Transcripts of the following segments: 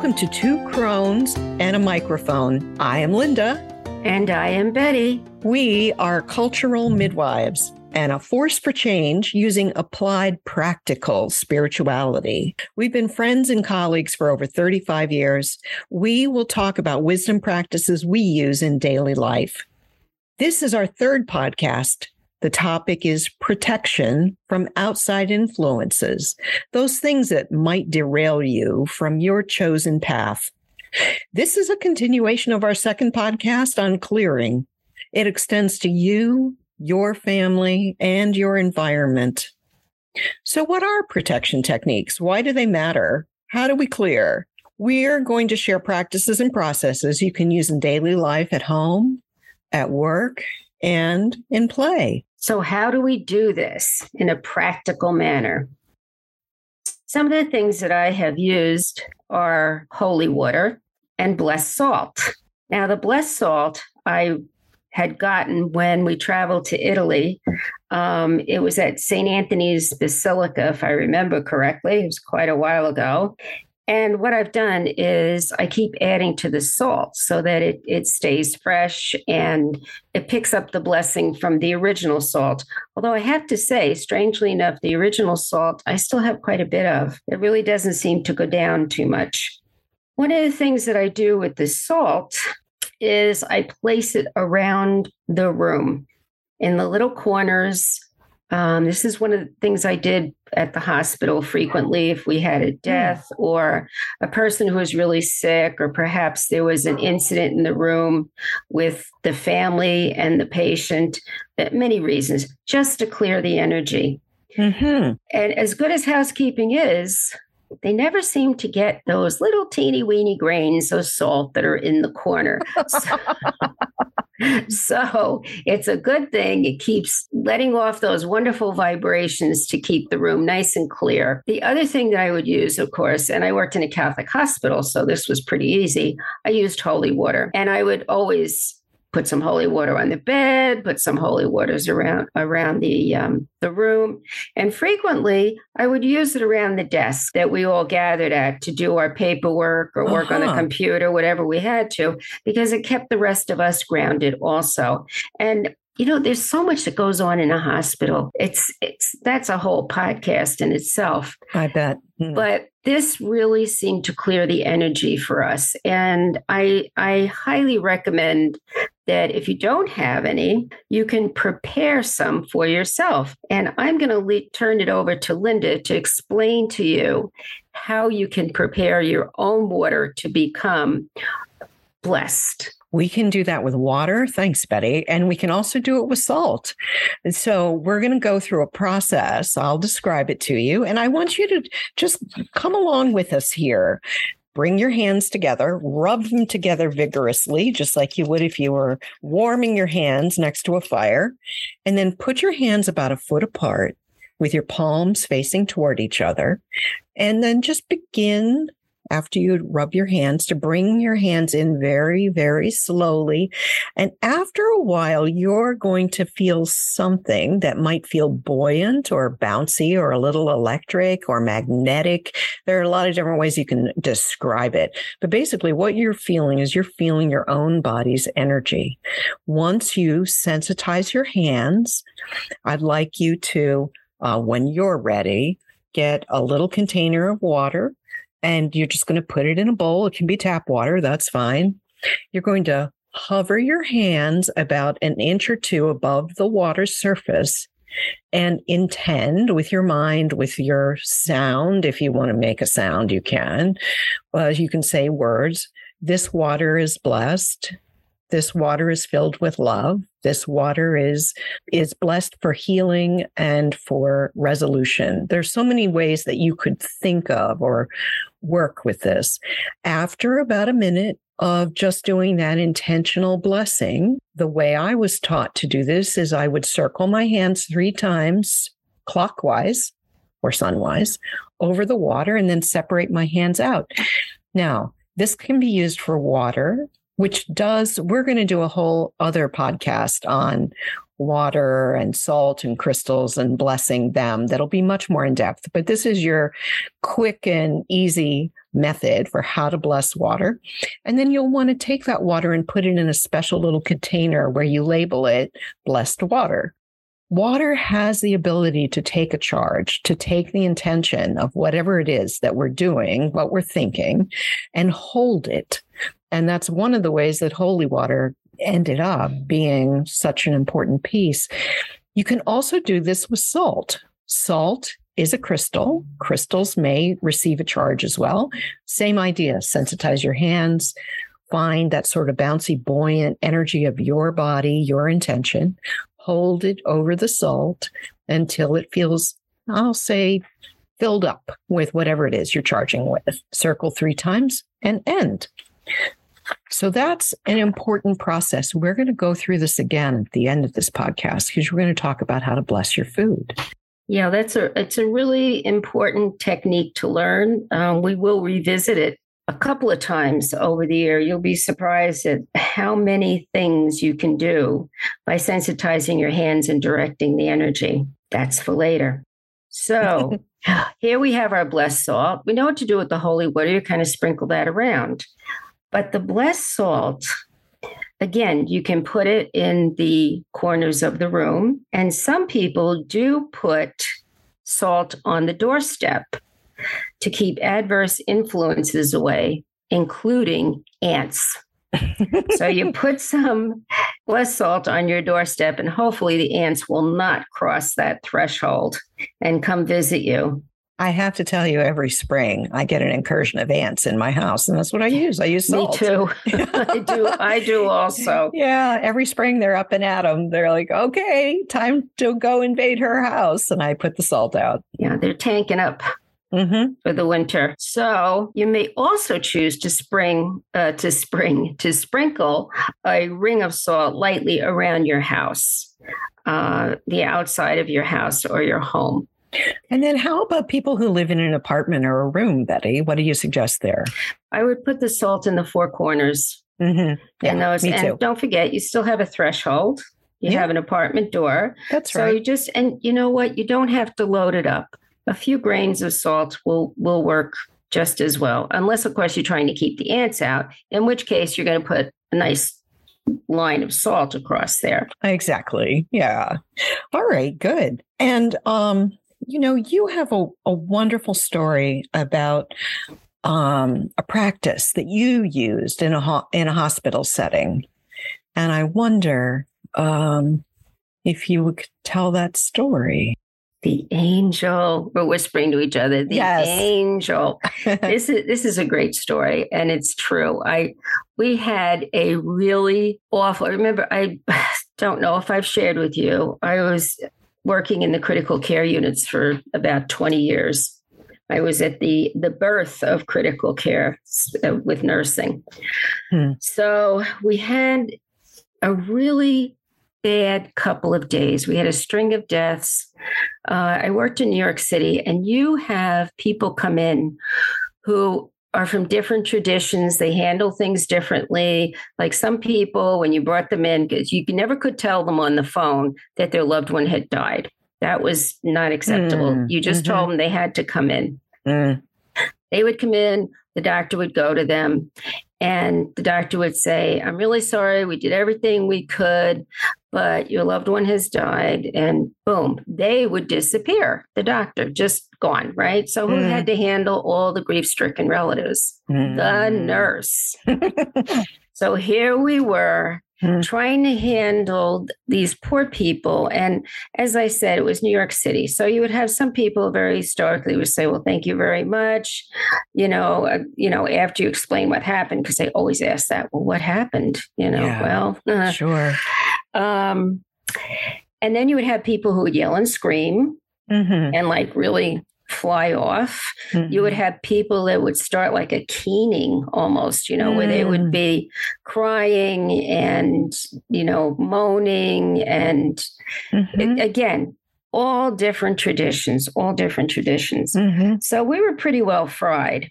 Welcome to Two Crones and a Microphone. I am Linda. And I am Betty. We are cultural midwives and a force for change using applied practical spirituality. We've been friends and colleagues for over 35 years. We will talk about wisdom practices we use in daily life. This is our third podcast the topic is protection from outside influences, those things that might derail you from your chosen path. This is a continuation of our second podcast on clearing. It extends to you, your family, and your environment. So, what are protection techniques? Why do they matter? How do we clear? We're going to share practices and processes you can use in daily life at home, at work, and in play. So, how do we do this in a practical manner? Some of the things that I have used are holy water and blessed salt. Now, the blessed salt I had gotten when we traveled to Italy. Um, it was at St. Anthony's Basilica, if I remember correctly. It was quite a while ago. And what I've done is I keep adding to the salt so that it, it stays fresh and it picks up the blessing from the original salt. Although I have to say, strangely enough, the original salt I still have quite a bit of. It really doesn't seem to go down too much. One of the things that I do with the salt is I place it around the room in the little corners um, this is one of the things I did at the hospital frequently if we had a death or a person who was really sick, or perhaps there was an incident in the room with the family and the patient. Uh, many reasons, just to clear the energy. Mm-hmm. And as good as housekeeping is, they never seem to get those little teeny weeny grains of salt that are in the corner. So, so it's a good thing. It keeps letting off those wonderful vibrations to keep the room nice and clear. The other thing that I would use, of course, and I worked in a Catholic hospital, so this was pretty easy. I used holy water and I would always put some holy water on the bed, put some holy waters around around the um, the room, and frequently I would use it around the desk that we all gathered at to do our paperwork or work uh-huh. on the uh-huh. computer, whatever we had to, because it kept the rest of us grounded also. And you know there's so much that goes on in a hospital it's it's that's a whole podcast in itself i bet mm. but this really seemed to clear the energy for us and i i highly recommend that if you don't have any you can prepare some for yourself and i'm going to le- turn it over to linda to explain to you how you can prepare your own water to become blessed we can do that with water. Thanks, Betty. And we can also do it with salt. And so we're going to go through a process. I'll describe it to you. And I want you to just come along with us here. Bring your hands together, rub them together mm-hmm. vigorously, just like you would if you were warming your hands next to a fire. And then put your hands about a foot apart with your palms facing toward each other. And then just begin after you rub your hands to bring your hands in very, very slowly. And after a while, you're going to feel something that might feel buoyant or bouncy or a little electric or magnetic. There are a lot of different ways you can describe it. But basically, what you're feeling is you're feeling your own body's energy. Once you sensitize your hands, I'd like you to, uh, when you're ready, get a little container of water and you're just going to put it in a bowl. It can be tap water, that's fine. You're going to hover your hands about an inch or two above the water surface and intend with your mind, with your sound. If you want to make a sound, you can. Uh, you can say words. This water is blessed. This water is filled with love. This water is is blessed for healing and for resolution. There's so many ways that you could think of or work with this. After about a minute of just doing that intentional blessing, the way I was taught to do this is I would circle my hands 3 times clockwise or sunwise over the water and then separate my hands out. Now, this can be used for water which does, we're going to do a whole other podcast on water and salt and crystals and blessing them that'll be much more in depth. But this is your quick and easy method for how to bless water. And then you'll want to take that water and put it in a special little container where you label it blessed water. Water has the ability to take a charge, to take the intention of whatever it is that we're doing, what we're thinking, and hold it. And that's one of the ways that holy water ended up being such an important piece. You can also do this with salt. Salt is a crystal. Crystals may receive a charge as well. Same idea sensitize your hands, find that sort of bouncy, buoyant energy of your body, your intention, hold it over the salt until it feels, I'll say, filled up with whatever it is you're charging with. Circle three times and end. So that's an important process. We're going to go through this again at the end of this podcast because we're going to talk about how to bless your food. Yeah, that's a it's a really important technique to learn. Um, we will revisit it a couple of times over the year, you'll be surprised at how many things you can do by sensitizing your hands and directing the energy. That's for later. So here we have our blessed salt. We know what to do with the holy water. You kind of sprinkle that around. But the blessed salt, again, you can put it in the corners of the room. And some people do put salt on the doorstep to keep adverse influences away, including ants. so you put some less salt on your doorstep, and hopefully the ants will not cross that threshold and come visit you. I have to tell you, every spring I get an incursion of ants in my house, and that's what I use. I use salt. Me too. I do. I do also. Yeah, every spring they're up and at them. They're like, "Okay, time to go invade her house," and I put the salt out. Yeah, they're tanking up mm-hmm. for the winter. So you may also choose to spring uh, to spring to sprinkle a ring of salt lightly around your house, uh, the outside of your house or your home. And then, how about people who live in an apartment or a room, Betty? What do you suggest there? I would put the salt in the four corners. Mm-hmm. Yeah, and those, me and too. don't forget, you still have a threshold. You yeah. have an apartment door. That's so right. So you just, and you know what? You don't have to load it up a few grains of salt will will work just as well, unless of course you're trying to keep the ants out, in which case you're going to put a nice line of salt across there. Exactly. Yeah. All right, good. And um you know, you have a, a wonderful story about um, a practice that you used in a ho- in a hospital setting, and I wonder um, if you would tell that story. The angel we're whispering to each other the yes. angel. This is this is a great story and it's true. I we had a really awful I remember i don't know if i've shared with you i was working in the critical care units for about 20 years i was at the the birth of critical care uh, with nursing hmm. so we had a really bad couple of days. We had a string of deaths. Uh, I worked in New York City, and you have people come in who are from different traditions. They handle things differently. Like some people, when you brought them in, because you never could tell them on the phone that their loved one had died. That was not acceptable. Mm, you just mm-hmm. told them they had to come in. Mm. They would come in, the doctor would go to them, and the doctor would say, I'm really sorry. We did everything we could, but your loved one has died. And boom, they would disappear. The doctor just gone, right? So who mm. had to handle all the grief stricken relatives? Mm. The nurse. so here we were mm. trying to handle these poor people. And as I said, it was New York City. So you would have some people very stoically would say, well, thank you very much. You know, uh, you know, after you explain what happened, because they always ask that, well, what happened? You know, yeah, well, uh, sure. Um, and then you would have people who would yell and scream mm-hmm. and like really fly off. Mm-hmm. You would mm-hmm. have people that would start like a keening almost, you know, mm. where they would mm. be crying and, you know, moaning. And mm-hmm. it, again, all different traditions, all different traditions. Mm-hmm. So we were pretty well fried.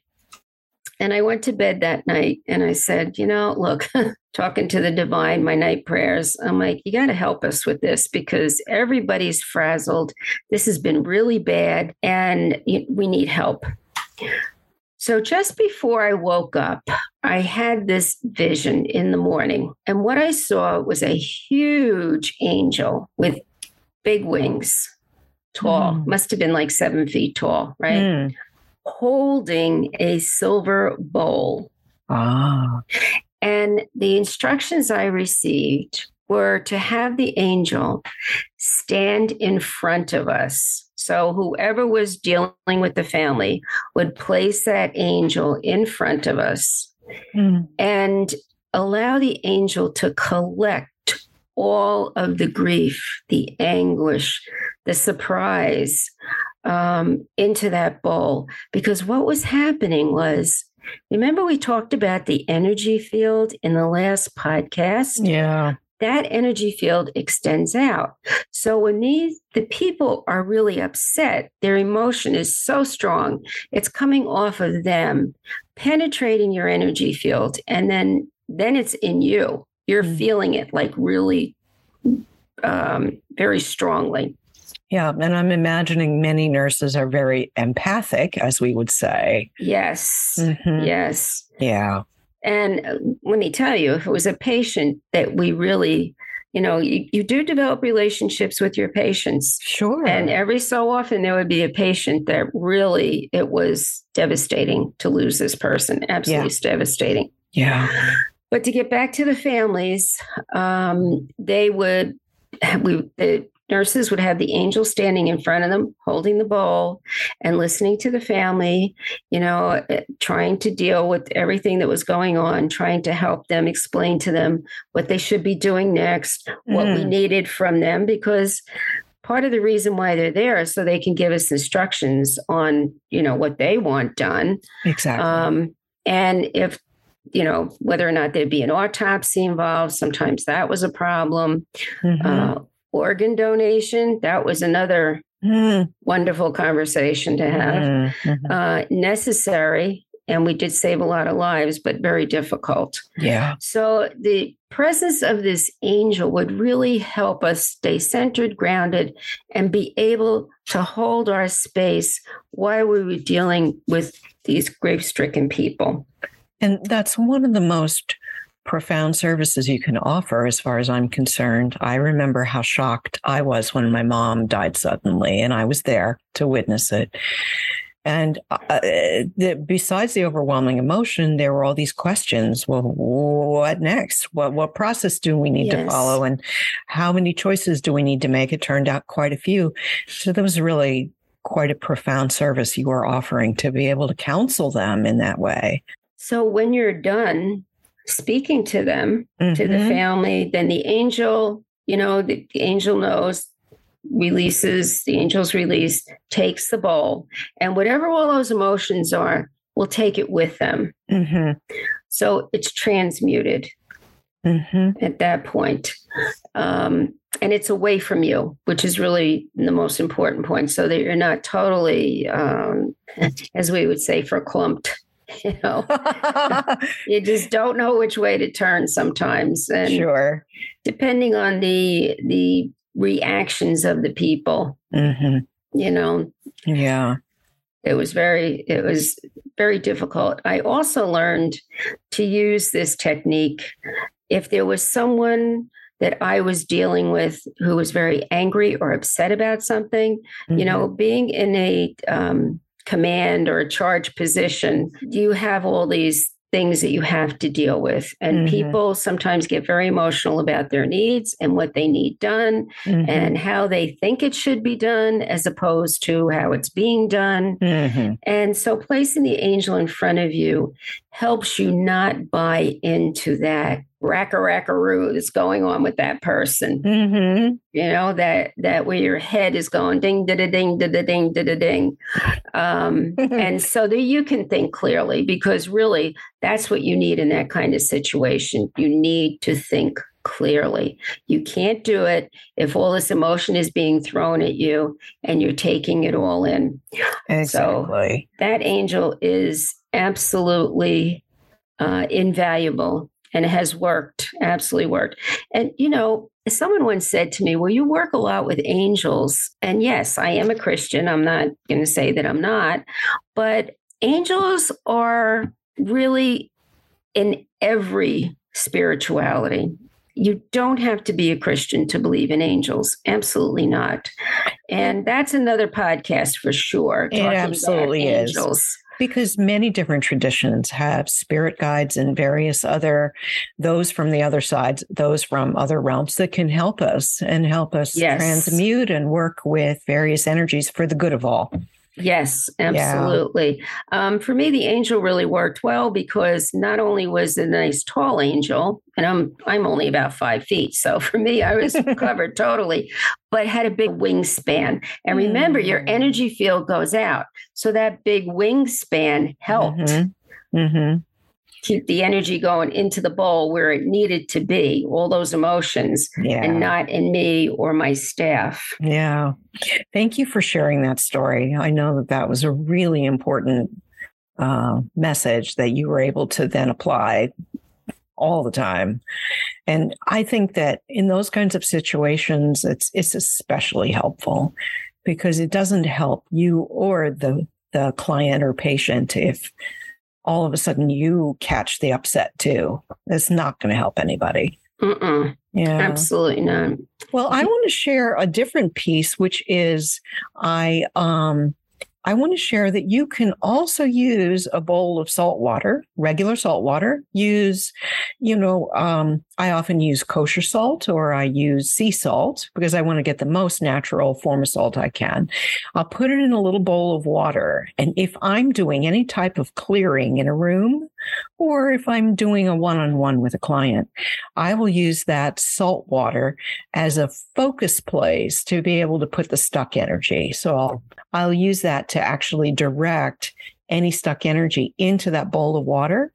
And I went to bed that night and I said, you know, look, talking to the divine, my night prayers, I'm like, you got to help us with this because everybody's frazzled. This has been really bad and we need help. So just before I woke up, I had this vision in the morning. And what I saw was a huge angel with big wings, tall, mm. must have been like seven feet tall, right? Mm. Holding a silver bowl. Ah. And the instructions I received were to have the angel stand in front of us. So, whoever was dealing with the family would place that angel in front of us mm. and allow the angel to collect all of the grief, the anguish, the surprise um, into that bowl. Because what was happening was, remember, we talked about the energy field in the last podcast? Yeah. That energy field extends out. So when these the people are really upset, their emotion is so strong, it's coming off of them, penetrating your energy field, and then then it's in you you're mm-hmm. feeling it like really um, very strongly. Yeah, and I'm imagining many nurses are very empathic, as we would say. Yes, mm-hmm. yes. Yeah. And uh, let me tell you, if it was a patient that we really, you know, you, you do develop relationships with your patients. Sure. And every so often there would be a patient that really, it was devastating to lose this person. Absolutely yeah. devastating. Yeah. But to get back to the families, um, they would we the nurses would have the angel standing in front of them holding the bowl and listening to the family you know eh, trying to deal with everything that was going on trying to help them explain to them what they should be doing next mm. what we mm. needed from them because part of the reason why they're there is so they can give us instructions on you know what they want done exactly um, and if you know, whether or not there'd be an autopsy involved. Sometimes that was a problem. Mm-hmm. Uh, organ donation, that was another mm. wonderful conversation to have. Mm-hmm. Uh, necessary, and we did save a lot of lives, but very difficult. Yeah. So the presence of this angel would really help us stay centered, grounded, and be able to hold our space while we were dealing with these grief stricken people. And that's one of the most profound services you can offer, as far as I'm concerned. I remember how shocked I was when my mom died suddenly, and I was there to witness it. And uh, the, besides the overwhelming emotion, there were all these questions. Well, what next? What what process do we need yes. to follow, and how many choices do we need to make? It turned out quite a few. So that was really quite a profound service you were offering to be able to counsel them in that way. So when you're done speaking to them, mm-hmm. to the mm-hmm. family, then the angel, you know, the, the, angel knows, releases, the angel's release, takes the bowl, and whatever all those emotions are, will take it with them. Mm-hmm. So it's transmuted mm-hmm. at that point. Um, and it's away from you, which is really the most important point, so that you're not totally, um, as we would say, verklempt you know? You just don't know which way to turn sometimes and sure. depending on the the reactions of the people mm-hmm. you know? Yeah. It was very it was very difficult. I also learned to use this technique if there was someone that I was dealing with who was very angry or upset about something, mm-hmm. you know, being in a um, command or a charge position, you have all these things that you have to deal with. And mm-hmm. people sometimes get very emotional about their needs and what they need done mm-hmm. and how they think it should be done as opposed to how it's being done. Mm-hmm. And so placing the angel in front of you helps you not buy into that racka rackaroo that's going on with that person. Mm-hmm. You know that that where your head is going ding da da ding da da ding da da ding, um, and so that you can think clearly because really that's what you need in that kind of situation. You need to think clearly. You can't do it if all this emotion is being thrown at you and you're taking it all in. Exactly. So that angel is absolutely uh, invaluable and it has worked, absolutely worked. And, you know, someone once said to me, Well, you work a lot with angels. And yes, I am a Christian. I'm not going to say that I'm not, but angels are really in every spirituality. You don't have to be a Christian to believe in angels. Absolutely not. And that's another podcast for sure. It absolutely is. Angels because many different traditions have spirit guides and various other those from the other sides those from other realms that can help us and help us yes. transmute and work with various energies for the good of all Yes, absolutely. Yeah. Um, for me, the angel really worked well because not only was it a nice tall angel, and I'm I'm only about five feet, so for me, I was covered totally, but had a big wingspan. And remember, mm. your energy field goes out, so that big wingspan helped. Mm-hmm. Mm-hmm keep the energy going into the bowl where it needed to be, all those emotions, yeah. and not in me or my staff. Yeah. Thank you for sharing that story. I know that that was a really important uh, message that you were able to then apply all the time. And I think that in those kinds of situations, it's it's especially helpful because it doesn't help you or the the client or patient if all of a sudden you catch the upset too. It's not going to help anybody. Mm-mm. Yeah, absolutely not. Well, I want to share a different piece, which is I um I want to share that you can also use a bowl of salt water, regular salt water. Use, you know, um, I often use kosher salt or I use sea salt because I want to get the most natural form of salt I can. I'll put it in a little bowl of water. And if I'm doing any type of clearing in a room, or if I'm doing a one on one with a client, I will use that salt water as a focus place to be able to put the stuck energy. So I'll, I'll use that to actually direct any stuck energy into that bowl of water.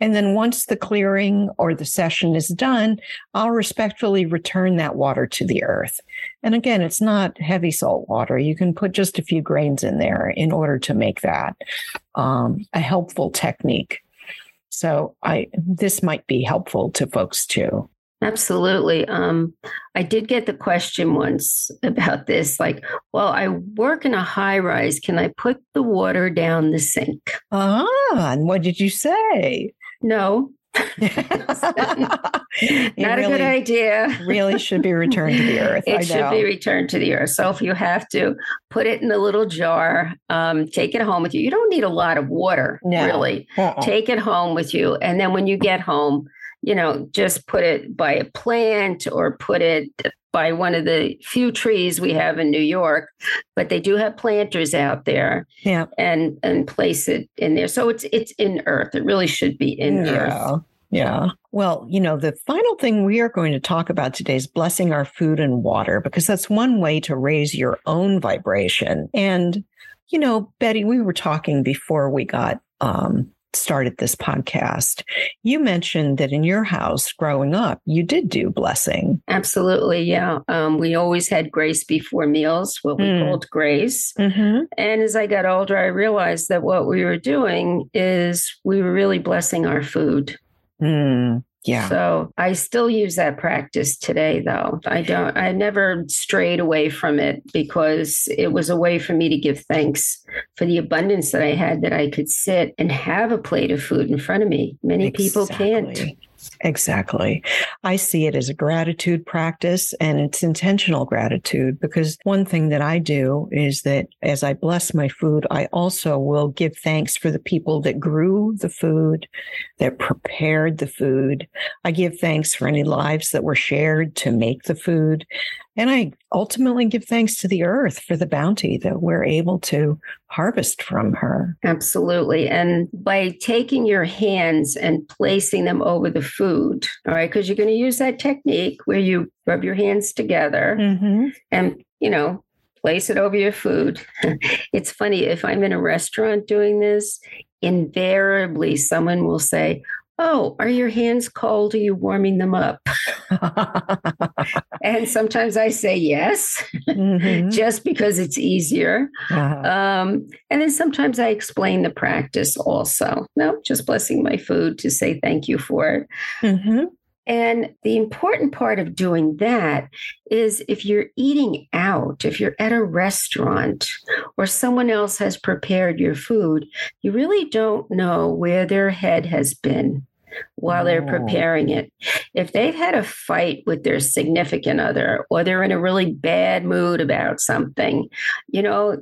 And then once the clearing or the session is done, I'll respectfully return that water to the earth. And again, it's not heavy salt water. You can put just a few grains in there in order to make that um, a helpful technique. So I this might be helpful to folks too. Absolutely. Um, I did get the question once about this like, well, I work in a high rise. Can I put the water down the sink? Ah, and what did you say? No. Not really, a good idea. really should be returned to the earth. It should be returned to the earth. So if you have to put it in a little jar, um, take it home with you. You don't need a lot of water, no. really. Uh-uh. Take it home with you. And then when you get home, you know, just put it by a plant or put it by one of the few trees we have in New York, but they do have planters out there. Yeah. And and place it in there. So it's it's in earth. It really should be in yeah. earth. Yeah. Well, you know, the final thing we are going to talk about today is blessing our food and water, because that's one way to raise your own vibration. And, you know, Betty, we were talking before we got um, started this podcast, you mentioned that in your house growing up, you did do blessing. Absolutely. Yeah. Um, we always had grace before meals, what we mm. called grace. Mm-hmm. And as I got older, I realized that what we were doing is we were really blessing our food. Mm. Yeah. So I still use that practice today, though. I don't, I never strayed away from it because it was a way for me to give thanks for the abundance that I had that I could sit and have a plate of food in front of me. Many exactly. people can't. Exactly. I see it as a gratitude practice and it's intentional gratitude because one thing that I do is that as I bless my food, I also will give thanks for the people that grew the food, that prepared the food. I give thanks for any lives that were shared to make the food. And I ultimately give thanks to the earth for the bounty that we're able to harvest from her. Absolutely. And by taking your hands and placing them over the food, all right, because you're going to use that technique where you rub your hands together mm-hmm. and, you know, place it over your food. it's funny if I'm in a restaurant doing this, invariably someone will say, Oh, are your hands cold? Are you warming them up? and sometimes I say yes, mm-hmm. just because it's easier. Uh-huh. Um, and then sometimes I explain the practice also. No, just blessing my food to say thank you for it. Mm-hmm. And the important part of doing that is if you're eating out, if you're at a restaurant or someone else has prepared your food, you really don't know where their head has been while they're preparing it. If they've had a fight with their significant other or they're in a really bad mood about something, you know,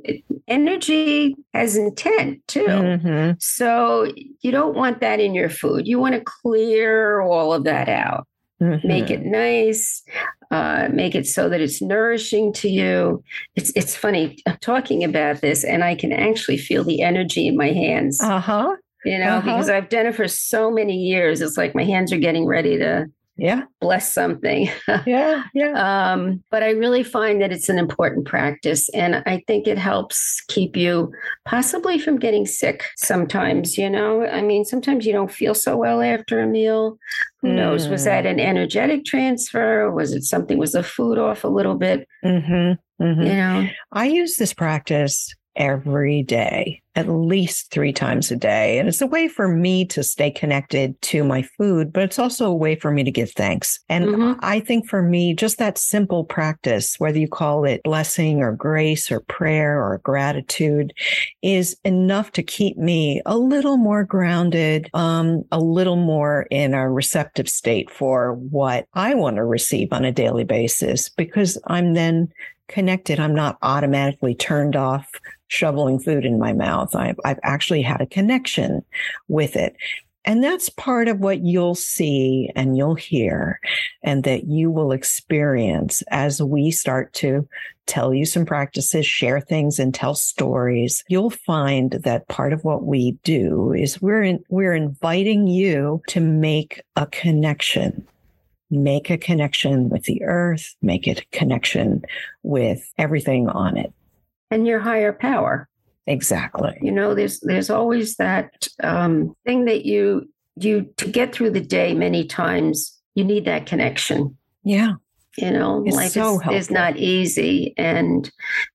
energy has intent too. Mm-hmm. So you don't want that in your food. You want to clear all of that out. Mm-hmm. Make it nice, uh, make it so that it's nourishing to you. It's it's funny I'm talking about this, and I can actually feel the energy in my hands. Uh huh you know, uh-huh. because I've done it for so many years. It's like my hands are getting ready to yeah bless something yeah yeah um, but i really find that it's an important practice and i think it helps keep you possibly from getting sick sometimes you know i mean sometimes you don't feel so well after a meal who mm. knows was that mm. an energetic transfer was it something was the food off a little bit mm-hmm. Mm-hmm. you know i use this practice every day, at least three times a day. And it's a way for me to stay connected to my food, but it's also a way for me to give thanks. And mm-hmm. I think for me, just that simple practice, whether you call it blessing or grace or prayer or gratitude, is enough to keep me a little more grounded, um, a little more in a receptive state for what I want to receive on a daily basis because I'm then connected. I'm not automatically turned off shoveling food in my mouth. I've, I've actually had a connection with it. And that's part of what you'll see and you'll hear and that you will experience as we start to tell you some practices, share things and tell stories. You'll find that part of what we do is we're in, we're inviting you to make a connection make a connection with the earth, make it a connection with everything on it. And your higher power. Exactly. You know, there's there's always that um, thing that you you to get through the day many times you need that connection. Yeah. You know, it's life so is, is, not easy. And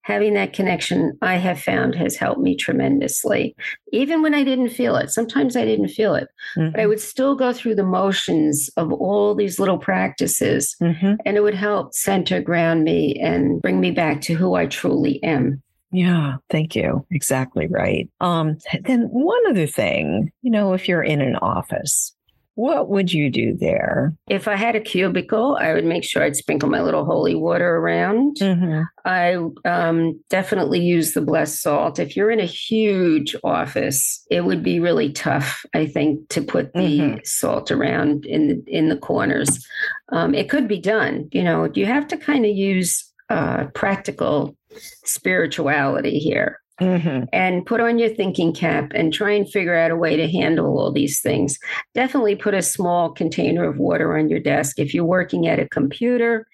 having that connection, I have found has helped me tremendously. Even when I didn't feel it, sometimes I didn't feel it, mm-hmm. but I mm-hmm. would still go through the motions of all these little practices, mm-hmm. and it would help center ground me and bring me back to who I truly am. Yeah, thank you. Exactly right. Um, then one other thing, you know, if you're in an office, what would you do there? If I had a cubicle, I would make sure I'd sprinkle my little holy water around. Mm-hmm. I um, definitely use the blessed salt. If you're in a huge office, it would be really tough, I think, to put the mm-hmm. salt around in the in the corners. Um, it could be done. You know, you have to kind of use uh, practical spirituality here mm-hmm. and put on your thinking cap and try and figure out a way to handle all these things. Definitely put a small container of water on your desk. If you're working at a computer,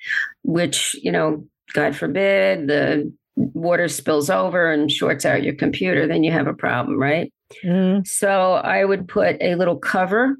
which, you know, God forbid, the water spills over and shorts out your computer, then you have a problem, right? Mm. So I would put a little cover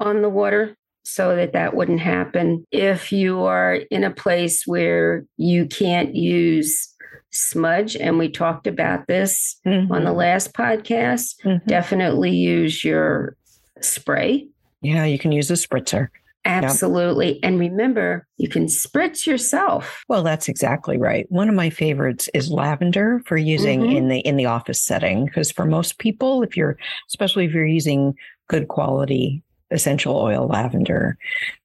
on the water so that that wouldn't happen. If you are in a place where you can't use smudge, and we talked about this mm-hmm. on the last podcast. Mm-hmm. Definitely use your spray. Yeah, you can use a spritzer. Absolutely. Yep. And remember, you can spritz yourself. Well, that's exactly right. One of my favorites is lavender for using mm-hmm. in the in the office setting because for most people if you're especially if you're using good quality essential oil lavender.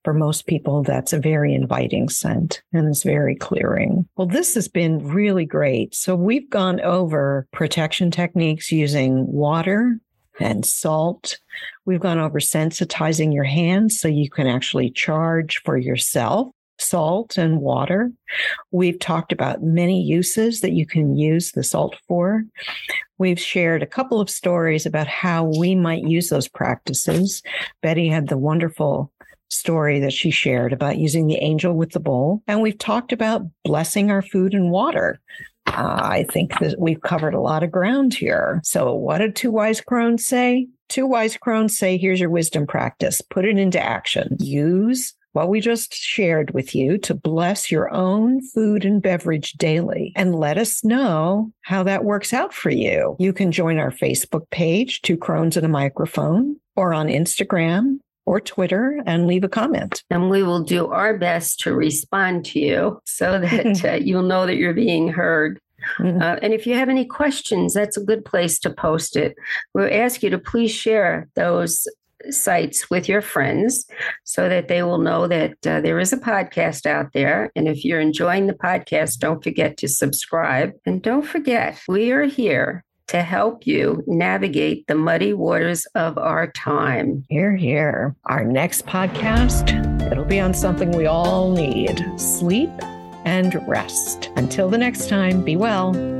For most people, that's a very inviting scent and it's very clearing. Well, this has been really great. So we've gone over protection techniques using water and salt. We've gone over sensitizing your hands so you can actually charge for yourself salt and water. We've talked about many uses that you can use the salt for. We've shared a couple of stories about how we might use those practices. Betty had the wonderful story that she shared about using the angel with the bowl. And we've talked about blessing our food and water. Uh, I think that we've covered a lot of ground here. So, what did two wise crones say? Two wise crones say, here's your wisdom practice. Put it into action. Use what we just shared with you to bless your own food and beverage daily and let us know how that works out for you. You can join our Facebook page, Two Crones and a Microphone, or on Instagram or Twitter and leave a comment. And we will do our best to respond to you so that uh, you'll know that you're being heard. Mm-hmm. Uh, and if you have any questions, that's a good place to post it. We'll ask you to please share those sites with your friends so that they will know that uh, there is a podcast out there. And if you're enjoying the podcast, don't forget to subscribe. And don't forget, we are here to help you navigate the muddy waters of our time. Here, here. Our next podcast, it'll be on something we all need sleep and rest. Until the next time, be well.